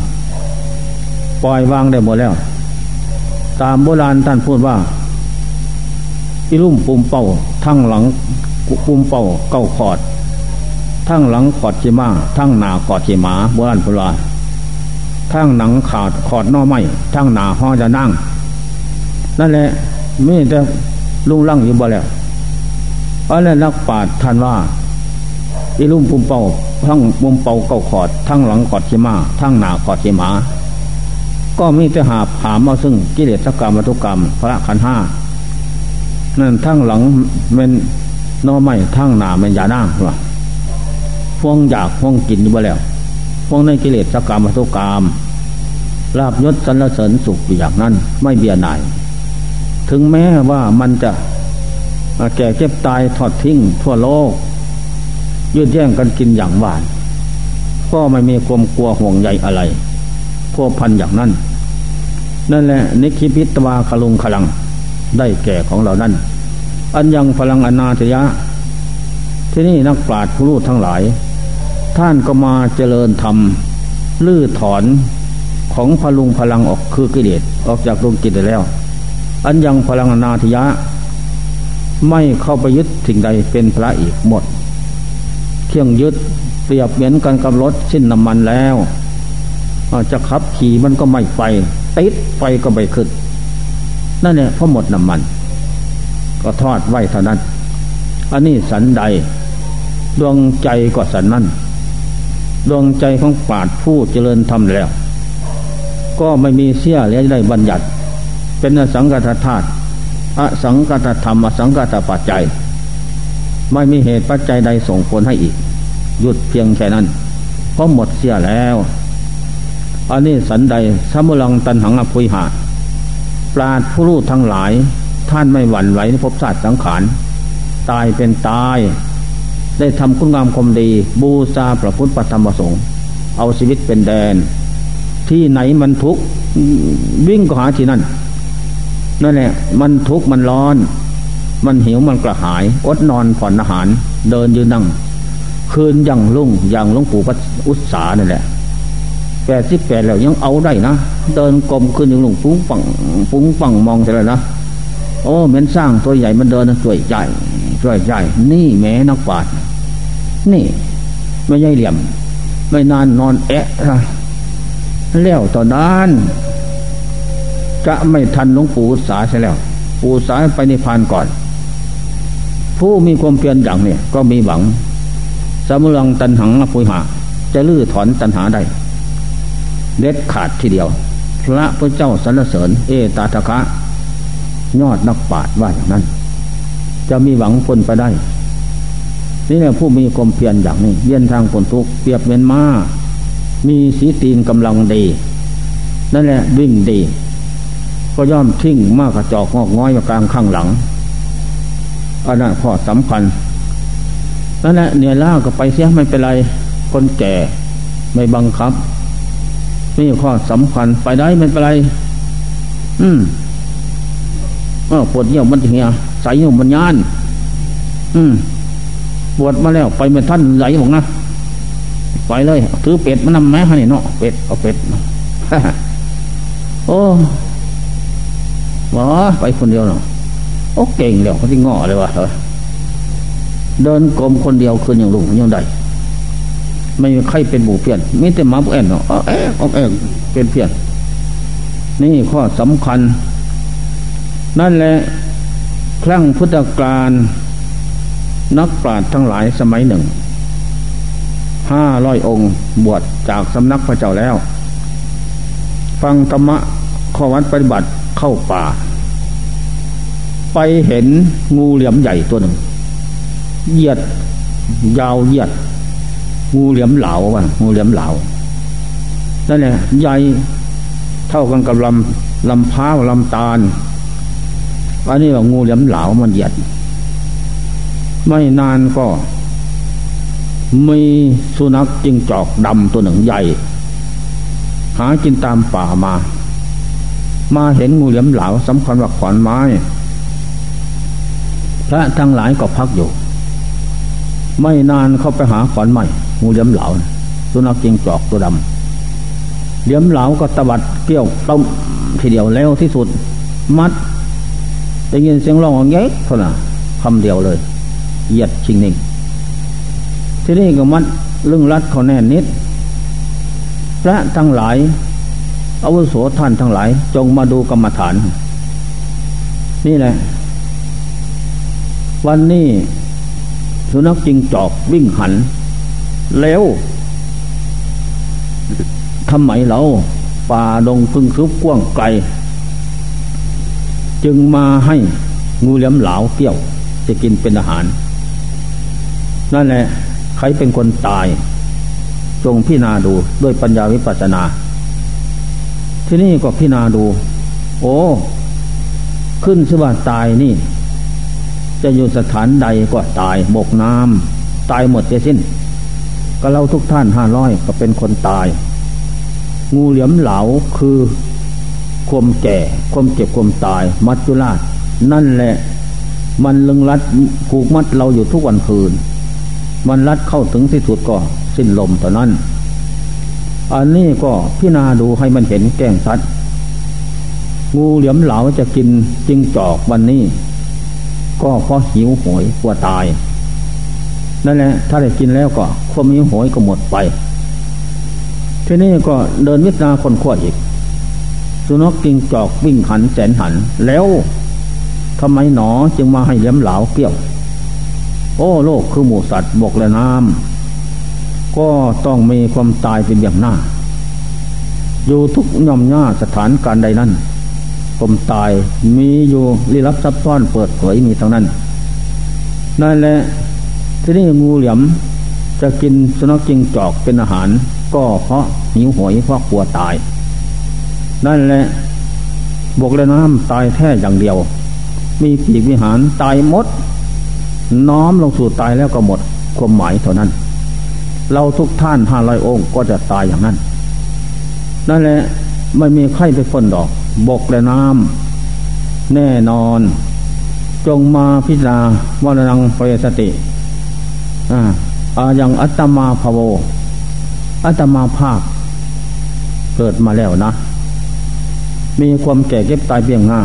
ปล่อยวางได้หมดแล้ว ตามโบราณท่านพูดว่าอิลุ่มปุ่มเป่าทั้งหลังปุ่มเป่าเก้าขอด ทั้งหลังขอดจีมาทั้งหนาขอดจีหมาโบราณโบราณทั้งหนังขาดขอดนอไม้ทั้งหนาห้อจะนั่ง นั่นแหละไม่แต่ลุงลั่งอยู่บ่แล้วอันนั้นนักปราชญ์ท่านว่าอีลุ่มปุ่มเป่าทั้งมุมเป่าเก้าขอด ทั้งหลังขอดชิมาทั้งหนาขอดชิมาก็มีแต่หาผามเอาซึ่งกิเลสกรรมวัตุกรรม พระขันห้านั่นทั้งหลังเป็นนอไม่ทั้งหนาเป็นยาหน้าว่า พวงอยากพวงกินอยู่บ่แล้วพวงในกิเลสกรรมวัตุกรรมลาบยศสรรเสริญสุขอย่างนั้น ไม่เบียดหน่าย ถึงแม้ว่ามันจะแก่เก็บตายทอดทิ้งทั่วโลก ยืดแย่งกันกินอย่างหวานก็ไม่มีความกลัวห่วงใยอะไรพวกพันอย่างนั้น นั่นแหละ นิคิพิตวาคลุงขลังได้แก่ของเรานั่นอันยังพลังอนาตยะ ที่นี่นักปราชญ์ผู้รู้ทั้งหลาย ท่านก็มาเจริญธรรมลื้อถอนของพลุงพลังออกคือกิเลสออกจากดวงจิตได้แล้ว อันยังพลังนาตยะ ไม่เข้าไปยึดสิ่งใดเป็นพระอีกหมด เครื่องยึดเปรียบเหมือนกันกับรถสิ้นน้ำมันแล้วจะขับขี่มันก็ไม่ไฟติดไฟก็ไม่ขึ้น นั่นเนี่ยเพราะหมดน้ำมัน ก็ทอดไว้เท่านั้น อันนี้สันใด ดวงใจก็สันนั่น ดวงใจของปาดผู้เจริญธรรมแล้ว ก็ไม่มีเสี้ยเลยได้บัญญัติ เป็นสังกัตธาตุอสังกัตธรรมอสังกัตปัจจัย ไม่มีเหตุปัจจัยใดส่งผลให้อีก หยุดเพียงแค่นั้น เพราะหมดเสียแล้ว อันนี้สันใดสมุลังตันหังอภุยหาปราดผู้รู้ทั้งหลาย ท่านไม่หวั่นไหวในภพศาสตร์สังขารตายเป็นตาย ได้ทำคุณงามความดี บูชาพระพุทธธรรมประสงค์ เอาชีวิตเป็นแดน ที่ไหนมันทุกข์วิ่งก็หาที่นั่นนั่นแหละมันทุกข์มันร้อน มันหิวมันกระหาย อดนอนผ่อนอาหาร เดินยืนนั่ง คืนยังลุ่งยังลุงปู่พัอุตสานั่นแหละแปดสิบแปดแล้วยังเอาได้นะเดินกลมขึ้นยังลุงปุ้งปังปุ้งปังมองเสร็จแล้วนะโอ้เหม็นสร้างตัวใหญ่มันเดินตัวใหญ่ ตัวใหญ่นี่แม่นักปาดนี่ ไม่ใช่เหลี่ยม ไม่นานนอนแอะแล้วตอนนั้น จะไม่ทันหลวงปู่สาใช่แล้ว ปู่สาไปนิพพานก่อน ผู้มีความเพียรอย่างนี้ก็มีหวังสมุลังตันหังอภุหา จะลื้อถอนตันหาได้เด็ดขาดทีเดียว พระพุทธเจ้าสรรเสริญ เอตาทคะ ยอดนักปราชญ์ว่าอย่างนั้น จะมีหวังพ้นไปได้ นี่แหละผู้มีความเพียรอย่างนี้เลี่ยนทางผลทุกเปรียบเหมือนมา้า มีสีตีนกำลังดี นั่นแหละวิ่งดี ก็ย่อมทิ้งมากกระจอกงอกง้อยกลางข้างหลังอันนั้นข้อสำคัญนั่นแหละเหนี่ยล่าก็ไปเสียไม่เป็นไรคนแก่ไม่บังคับนี่ข้อสำคัญไปได้ไม่เป็นไร อืมอ้าวปวดเยี่ยวมันเหีย ใส่เยี่ยวมันยานอืมปวดมาแล้ว ไปเป็นท่านไหลบอกนะไปเลยถือเป็ดมันนำแม่ฮะนี่เนาะเป็ดเอาเป็ดโอ้หมอไปคนเดียวเนาะโอ้เก่งเดี๋ยวเขาที่งอเลยวะเดินกลมคนเดียวคืนอย่างลุงยังไดไม่มีใครเป็นบูเพียนมีแต่มาแอนเนาะอ๋อแอ๊กแอ๊กเป็นเพียน นี่ข้อสำคัญ นั่นแหละ ครั้งพุทธกาลนักปราชญ์ทั้งหลายสมัยหนึ่งห้าร้อยองค์บวชจากสำนักพระเจ้าแล้ว ฟังธรรมะข้อวัดปฏิบัติเข้าป่า ไปเห็นงูเหลี่ยมใหญ่ตัวหนึ่งเหยียด ยาวเหยียด งูเหลี่ยมเหลาว่ะงูเหลี่ยมเหลานั่นแหละใหญ่เท่ากันกับลำลำพ้าวลำตาล อันนี้ว่างูเหลี่ยมเหลามันเหยียด ไม่นานก็มีสุนัขจิงจอกดำตัวหนึ่งใหญ่ หากินตามป่ามา มาเห็นงูเหลี่ยมเหลาสำคัญว่าขอนไม้ พระทั้งหลายก็พักอยู่ ไม่นานเข้าไปหาขอนไม้งูเหลี่ยมเหลาสุนัขจิงจอกตัวดำเหลี่ยมเหลาก็ตวัดเกี่ยวต้มทีเดียวแล้วที่สุด มัด ได้ยินเสียงร้องของเย็กเท่านั้นคำเดียวเลยเหยียดชิงนิ่งที่นี่ก็มัดลึงรัดเขาแน่นนิด พระทั้งหลายอาวุโสท่านทั้งหลาย จงมาดูกรรมฐาน นี่แหละ วันนี้สุนัขจิงจอกวิ่งหัน แล้วทำไมเรา ป่าดงพึ่งซุบกว้างไกล จึงมาให้งูเหลี่ยมเหลาเกี่ยว จะกินเป็นอาหาร นั่นแหละใครเป็นคนตาย จงพิจารณาดูด้วยปัญญาวิปัสสนา ที่นี่ก็พิจารณาดู โอ้ ขึ้นสว่าตายนี่ จะอยู่สถานใดก็ตายบกน้ำตายหมดจะสิ้น ก็เราทุกท่านห้าร้อยก็เป็นคนตาย งูเหลี่ยมเหลาคือ ความแก่ ความเจ็บความตาย มัจจุราช นั่นแหละ มันลึงรัดผูกมัดเราอยู่ทุกวันคืน มันรัดเข้าถึงที่สุดก็สิ้นลมต่อนนั้น อันนี้ก็พิจารณาดูให้มันเห็นแก้งสัตว์งูเหลี่ยมเหลาจะกินจิงจอกวันนี้ ก็เพราะหิวโหยกลัวตาย นั่นแหละ ถ้าได้กินแล้วก็ความหิวโหยก็หมดไป ทีนี้ก็เดินวิทนาคนขั้วอีก สุนัขกิงจอกวิ่งหันแสนหันแล้วทำไมหนอจึงมาให้เหลี่ยมเหลาเกี่ยว โอ้โลกคือหมูสัตว์บกและน้ำก็ต้องมีความตายเป็นอย่างหน้า อยู่ทุกย่อมย่าสถานการใดนั้นความตายมีอยู่ลี้ลับซับซ้อนเปิดเผยมีทั้งนั้นนั่นแหละที่นี่งูเหลี่ยมจะกินสุนัขจิงจอกเป็นอาหาร ก็เพราะหิวหอยเพราะกลัวตาย นั่นแหละบกและน้ำตายแท้อย่างเดียว มีปีกวิหารตายหมด น้อมลงสู่ตายแล้วก็หมด ความหมายเท่านั้น เราทุกท่านห้าร้อยองค์ก็จะตายอย่างนั้น นั่นแหละไม่มีใครไปพ้นดอก บกและน้ำแน่นอน จงมาพิจารณาวรนังเปสติอ่าอย่างอัตมาภโวอัตมาภาค เกิดมาแล้วนะ มีความแก่เก็บตายเพียงหน้า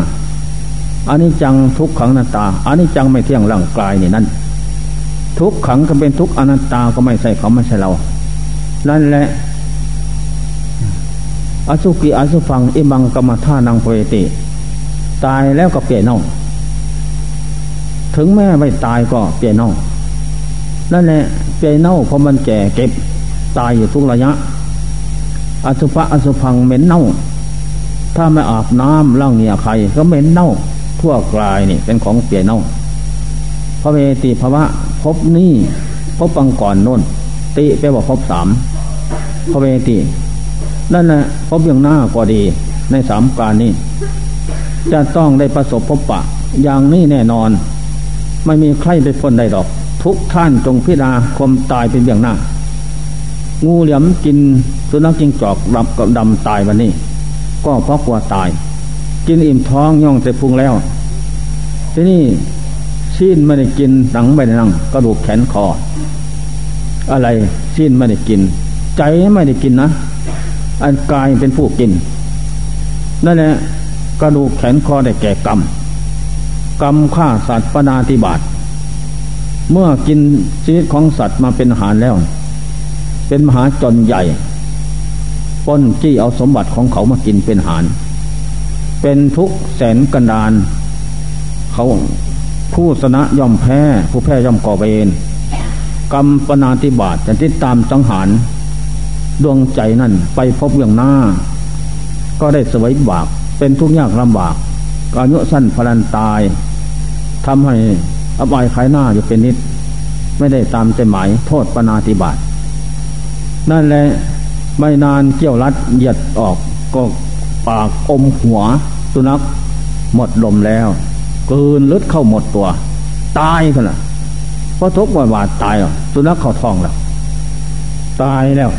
อันนี้จังทุกขังนาตาอันนี้จังไม่เที่ยงร่างกายนี่นั่นทุกขังก็เป็นทุกอนัตตาก็ไม่ใช่เขาไม่ใช่เรา นั่นแหละอสุกิอสุฟังอิบังกรรมท่านังโพติ ตายแล้วก็เปลี่ยนน่องถึงแม่ไม่ตายก็เปลี่ยนน่องนั่นแหละเปลี่ยนเน่าเพราะมันแก่เก็บ ตายอยู่ทุกระยะ อสุภะอสุพังเหม็นเน่า ถ้าไม่อาบน้ำล่างเหนียใครก็เหม็นเน่าทั่วกลายนี่เป็นของเปียเน่าพระเวติภาวะพบนี่พบปังก่อนโน่น ติไปบอกพบสามพระเวตินั่นแหละพบอย่างหน้าก็ดี ในสามการนี้จะต้องได้ประสบพบปะ อย่างนี้แน่นอน ไม่มีใครไปพ้นได้ดอก ทุกท่านจงพิจารณาความตายเป็นอย่างหน้า งูเหลี่ยมกินสุนัขจิงจอกดับกับดำตายวันนี้ ก็เพราะกลัวตาย กินอิ่มท้องย่องใส่พุงแล้ว ที่นี้ชิ้นไม่ได้กินหนังไม่ได้นั่งกระดูกแขนคอ อะไรชิ้นไม่ได้กิน ใจไม่ได้กินนะอันกายเป็นผู้กินนั่นแหละกระดูกแขนคอได้แก่กรรมกรรมฆ่าสัตว์ปนาติบาตเมื่อกินชีวิตของสัตว์มาเป็นอาหารแล้ว เป็นมหาจนใหญ่ ป้นจี้เอาสมบัติของเขามากินเป็นอาหาร เป็นทุกแสนกันดานเขาผู้ชนะย่อมแพ้ ผู้แพ้ย่อมก่อเวรกรรมปนาติบาตจะติดตามจังหาร ดวงใจนั่นไปพบเรื่องหน้า ก็ได้สวยบาก เป็นทุกข์ยากลำบากอายุสั้นพลันตายทำให้อบายขายหน้าอยู่เป็นนิด ไม่ได้ตามใจหมายโทษปนาติบาตนั่นแหละ ไม่นานเกี่ยวรัดเหยียดออกก็ปากอมหัว สุนัขหมดลมแล้วกืนลึดเข้าหมดตัว ตายขนาดเพราะทุกวันวาดตายอะสุนัขเข้าท้องแล้วตายแล้ว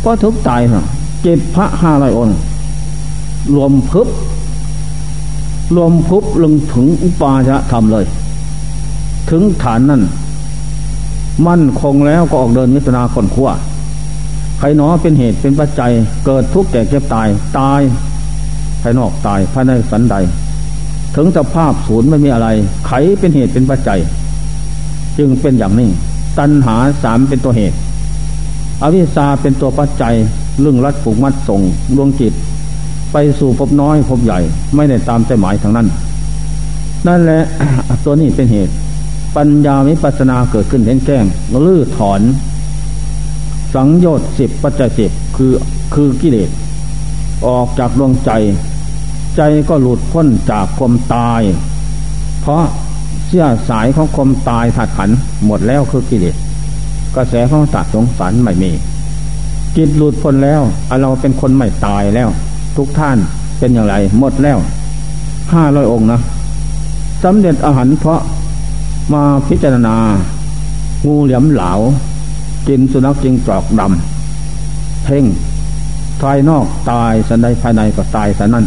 เพราะทุกตายเนาะเจ็บพระห้าร้อยองค์รวมพึบรวมพุบลงถึงอุปาจะทำเลย ถึงฐานนั่น มั่นคงแล้วก็ออกเดินวิจนาคนขั้ว ใครหนอเป็นเหตุเป็นปัจจัย เกิดทุกข์แก่เจ็บตาย ตาย ภายนอกตายภายในสันใด ถึงสภาพศูนย์ไม่มีอะไร ไขเป็นเหตุเป็นปัจจัย จึงเป็นอย่างนี้ ตัณหาสามเป็นตัวเหตุ อวิชชาเป็นตัวปัจจัยเรื่องรัดผูกมัดส่งดวงจิต ไปสู่พบน้อยพบใหญ่ ไม่ได้ตามใจหมายทางนั้น นั่นแหละตัวนี้เป็นเหตุ ปัญญาวิปัสนาเกิดขึ้นเห็นแก้งลื้อถอน สังโยชน์สิบปัจจัยสิบคือคือกิเลสออกจากดวงใจ ใจก็หลุดพ้นจากความตาย เพราะเสื้อสายของความตายถัดขันหมดแล้วคือกิเลสกระแสของตัดสงสารไม่มีจิตหลุดพ้นแล้วเราเป็นคนไม่ตายแล้ว ทุกท่านเป็นอย่างไร หมดแล้วห้าร้อยองค์นะสำเร็จอาหารเพราะมาพิจารณา งูเหลี่ยมเหลา กินสุนัขจิงจอกดำเพ่งภายนอกตายสันใดภายในก็ตายสันนั้น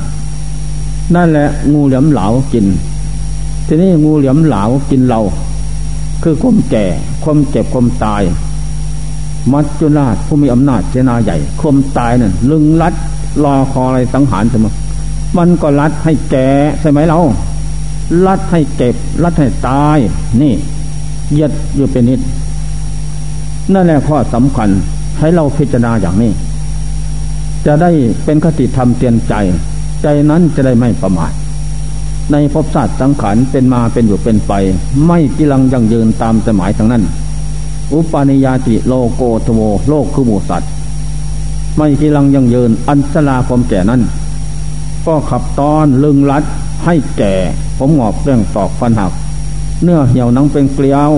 นั่นแหละงูเหลี่ยมเหลากิน ทีนี้งูเหลี่ยมเหลากินเรา คือความแก่ความเจ็บความตาย มัจจุราชผู้มีอำนาจเจนาใหญ่ ความตายนั่นลึงลัดรอคออะไรสังหารเสมอมันก็รัดให้แก่ใช่ไหมเรา รัดให้เก็บ รัดให้ตาย นี่ยึดอยู่เป็นนิด นั่นแหละข้อสำคัญให้เราพิจารณาอย่างนี้ จะได้เป็นคติธรรมเตือนใจ ใจนั้นจะได้ไม่ประมาทในภพศาสตร์สังขารเป็นมาเป็นอยู่เป็นไป ไม่กิลังยังยืนตามสมัยทั้งนั้น อุปาณิยาติโลโกโทโมโลกคือหมูสัตว์ ไม่ทีลังยังยืน อันสลาความแก่นั้น ก็ขับตอนลึงลัดให้แก่ ผมหงอบเรื่องตอกฟันหัก เนื้อเหี่ยวนังเป็นเกลียว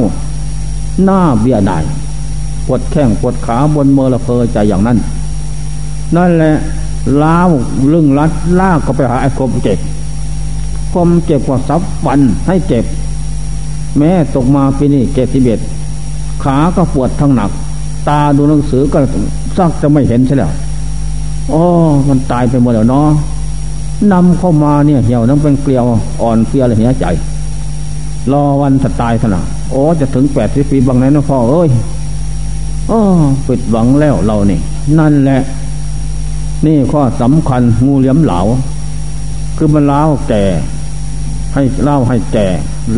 หน้าเบี้ยได้ ปวดแข้งปวดขาบนเมลเพอใจอย่างนั้น นั่นแหละล้าวลึงลัดลากก็ไปหาไอ้คมเจ็บคมเจ็บกว่าซับฟันให้เจ็บ แม้ตกมาปีนี้เกติเบ็ดขาก็ปวดทั้งหนัก ตาดูหนังสือก็ซักจะไม่เห็นใช่แล้วอ๋อมันตายไปหมดแล้วเนาะนำเข้ามาเนี่ยเหี่ยวน้ำเป็นเกลียวอ่อนเพียอะไรเหี่ยใจ รอวันจะตายขนาดโอ้จะถึงแปดสิบปีบางไหนนะพ่อเอ้ย อ๋อปิดหวังแล้วเรานี่ นั่นแหละ นี่ข้อสำคัญงูเหลี่ยมเหลา คือมันเล่าแก่ ให้เล่าให้แก่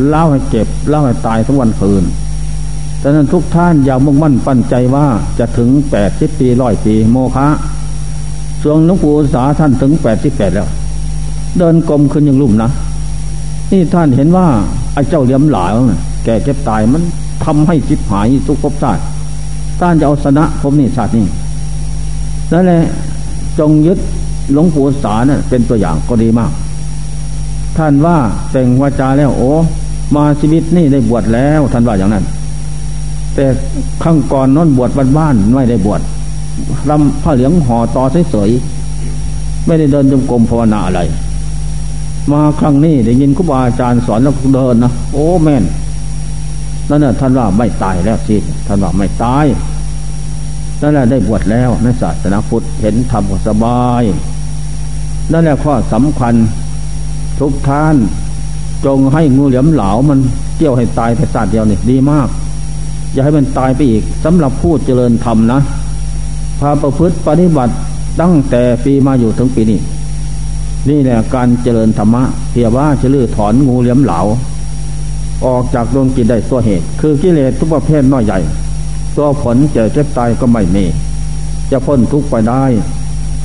เล่าให้เจ็บเล่าให้ตายทั้งวันคืนดังนั้นทุกท่านอย่ามุ่งมั่นปั้นใจว่าจะถึงแปดสิบปีร้อยปีโมฆะส่วนหลวงปู่สาท่านถึงแปดสิบแปดแล้ว เดินกลมขึ้นยังลุ่มนะนี่ท่านเห็นว่าไอ้เจ้าเหลี้ยมหลาแก่เจ็บตายมันทำให้จิตหายทุกภพชาติ ท่านจะเอาชนะภพนี้ชาตินี้นั่นแหละจงยึดหลวงปู่สานะ่ยเป็นตัวอย่างก็ดีมาก ท่านว่าแต่งวาจาแล้วโอ้มาชีวิตนี่ได้บวชแล้วท่านว่าอย่างนั้น แต่ข้างก่อนน้นบวชบ้านๆไม่ได้บวชรำผ้าเหลืองห่อต่อเฉยๆไม่ได้เดินจงกรมภาวนาอะไร มาครั้งนี้ได้ยินครูบาอาจารย์สอนแล้วเดินนะโอ้แม่น นั่นน่ะท่านว่าไม่ตายแล้วสิท่านว่าไม่ตายนั่นแหละได้บวชแล้วในศาสนาพุทธเห็นธรรมสบาย นั่นแหละข้อสำคัญทุกท่าน จงให้งูเหลี่ยมเหลามันเกี่ยวให้ตายแต่ศาสตร์เดียวนี่ดีมาก อย่าให้มันตายไปอีกสำหรับผู้เจริญธรรมนะพาประพฤติปฏิบัติตั้งแต่ปีมาอยู่ถึงปีนี้ นี่แหละการเจริญธรรมะเพียว่าจะลือถอนงูเหลี่ยมเหลา ออกจากดวงจิตได้ตัวเหตุ คือกิเลสทุกประเภทน้อยใหญ่ ตัวผลเจ็บเจ็บตายก็ไม่มี จะพ้นทุกข์ไปได้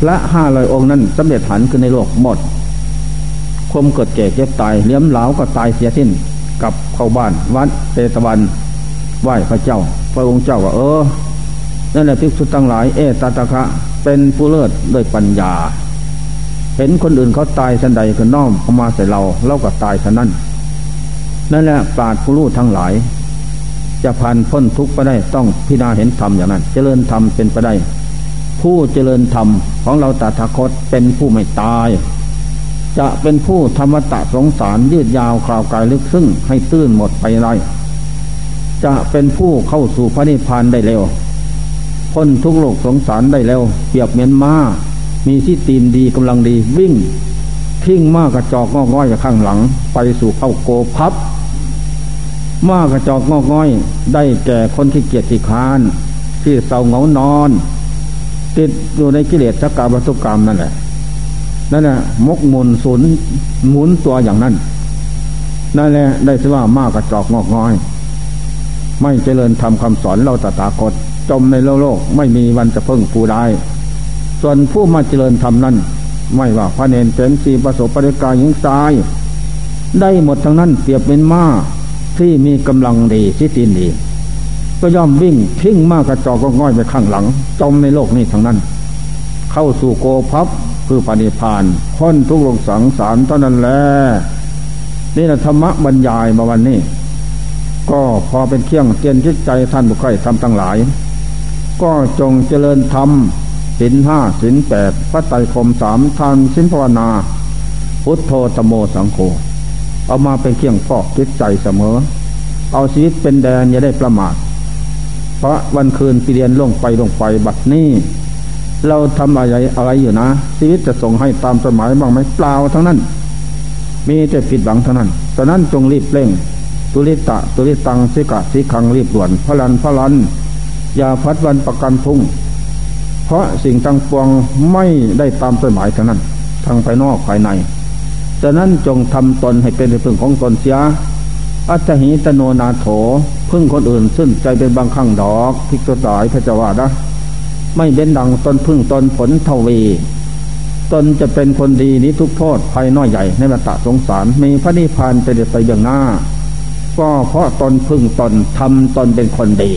และห้าลอยองค์นั้นสำเร็จหันขึ้นในโลกหมดคมเกิดแก่เจ็บตายเลี้ยมเหลาก็ตายเสียสิ้นกับเข้าบ้านวัดเตตะวันไหว้พระเจ้า พระองค์เจ้าก็เออนั่นแหละภิกษุตั้งหลายเอตตะคะ เป็นผู้เลิศด้วยปัญญา เห็นคนอื่นเขาตายสันใดก็น้อมเข้ามาใส่เราเราก็ตายสันนั้น นั่นแหละปราดผู้รู้ทั้งหลาย จะผ่านพ้นทุกข์ไปได้ต้องพิจารณาเห็นธรรมอย่างนั้น เจริญธรรมเป็นไปได้ ผู้เจริญธรรมของเราตถาคตเป็นผู้ไม่ตาย จะเป็นผู้ธรรมตะสงสารยืดยาวคราวกายลึกซึ่งให้ตื้นหมดไปได้จะเป็นผู้เข้าสู่พระนิพพานได้เร็วพ้นทุกโลกสงสารได้เร็วเปรียบเหมือนม้า มีที่ตีนดีกำลังดีวิ่งทิ้งม้ากระจอกงอกง่อยข้างหลัง ไปสู่เข้าโกพับ ม้ากระจอกงอกง่อย ได้แก่คนที่เกียจที่คาน ที่เศร้าเหงานอน ติดอยู่ในกิเลสสกาวัตุกรรมนั่นแหละนั่นแหละมกมุนสุนหมุนตัวอย่างนั้นนั่นแหละได้ชื่อว่าม้ากระจอกงอกง่อย ไม่เจริญทำคำสอนเราตถาคตจมในโลกโลก ไม่มีวันจะเพิ่งผู้ได้ ส่วนผู้มาเจริญธรรมนั้น ไม่ว่าพระเนนเป็นสีประสบปริกายิงตาย ได้หมดทั้งนั้นเปรียบเป็นม้า ที่มีกำลังดีที่ตีนดี ก็ย่อมวิ่งทิ้งมากกระจอกก็ง่อยไปข้างหลัง จมในโลกนี้ทั้งนั้น เข้าสู่โกพับคือปณิพานพ้นทุกลกสังสารเท่านั้นแหละนี่แหละธรรมะบรรยายมาวันนี้ ก็พอเป็นเครื่องเตือนจิตใจท่านบุคคลทำทั้งหลาย ก็จงเจริญธรรมสินห้าสินแปดพระไตรคมสามทานสินภาวนา พุทโธตโมสังโฆ เอามาเป็นเครื่องฟอกจิตใจเสมอ เอาชีวิตเป็นแดนอย่าได้ประมาทเพราะวันคืนปีเรียนลงไปลงไปบัดนี้ เราทำอะไรอะไรอยู่นะ ชีวิตจะส่งให้ตามสมัยบ้างไหมเปล่าทั้งนั้น มีแต่ผิดหวังเท่านั้นตอนนั้นจงรีบเร่ง ตุลิตะตุลิตังสิกะสิขังรีบด่วนพลันพลันอย่าพัดวันประกันพุ่ง เพราะสิ่งตั้งปวงไม่ได้ตามเป้าหมายเท่านั้นทางภายนอกภายใน ฉะนั้นจงทำตนให้เป็นพึ่งของตนเสียอัตหิตโนนาโถพึ่งคนอื่นซึ่งใจเป็นบางข้งดอกพิกตายพระเจ้าว่านะไม่เป็นดังตนพึ่งตนผลเทวีตนจะเป็นคนดีนี้ทุกโทษภัยน้อยใหญ่ในมาตะสงสารมีพระนิพพานเป็นไปอย่างหน้า ก็เพราะตนพึ่งตนทำตนเป็นคนดี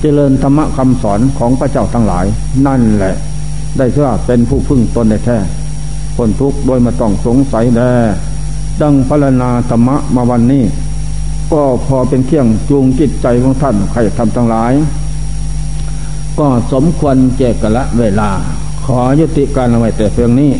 เจริญธรรมะคำสอนของพระเจ้าทั้งหลาย นั่นแหละ ได้ชื่อว่าเป็นผู้พึ่งตนได้แท้ คนทุกข์โดยมาต้องสงสัยแด่ดังพรนาธรรมะมาวันนี้ ก็พอเป็นเครื่องจูงจิตใจของท่านใครทำทั้งหลาย ก็สมควรเจกละเวลา ขอยุติการเอาไว้แต่เพียงนี้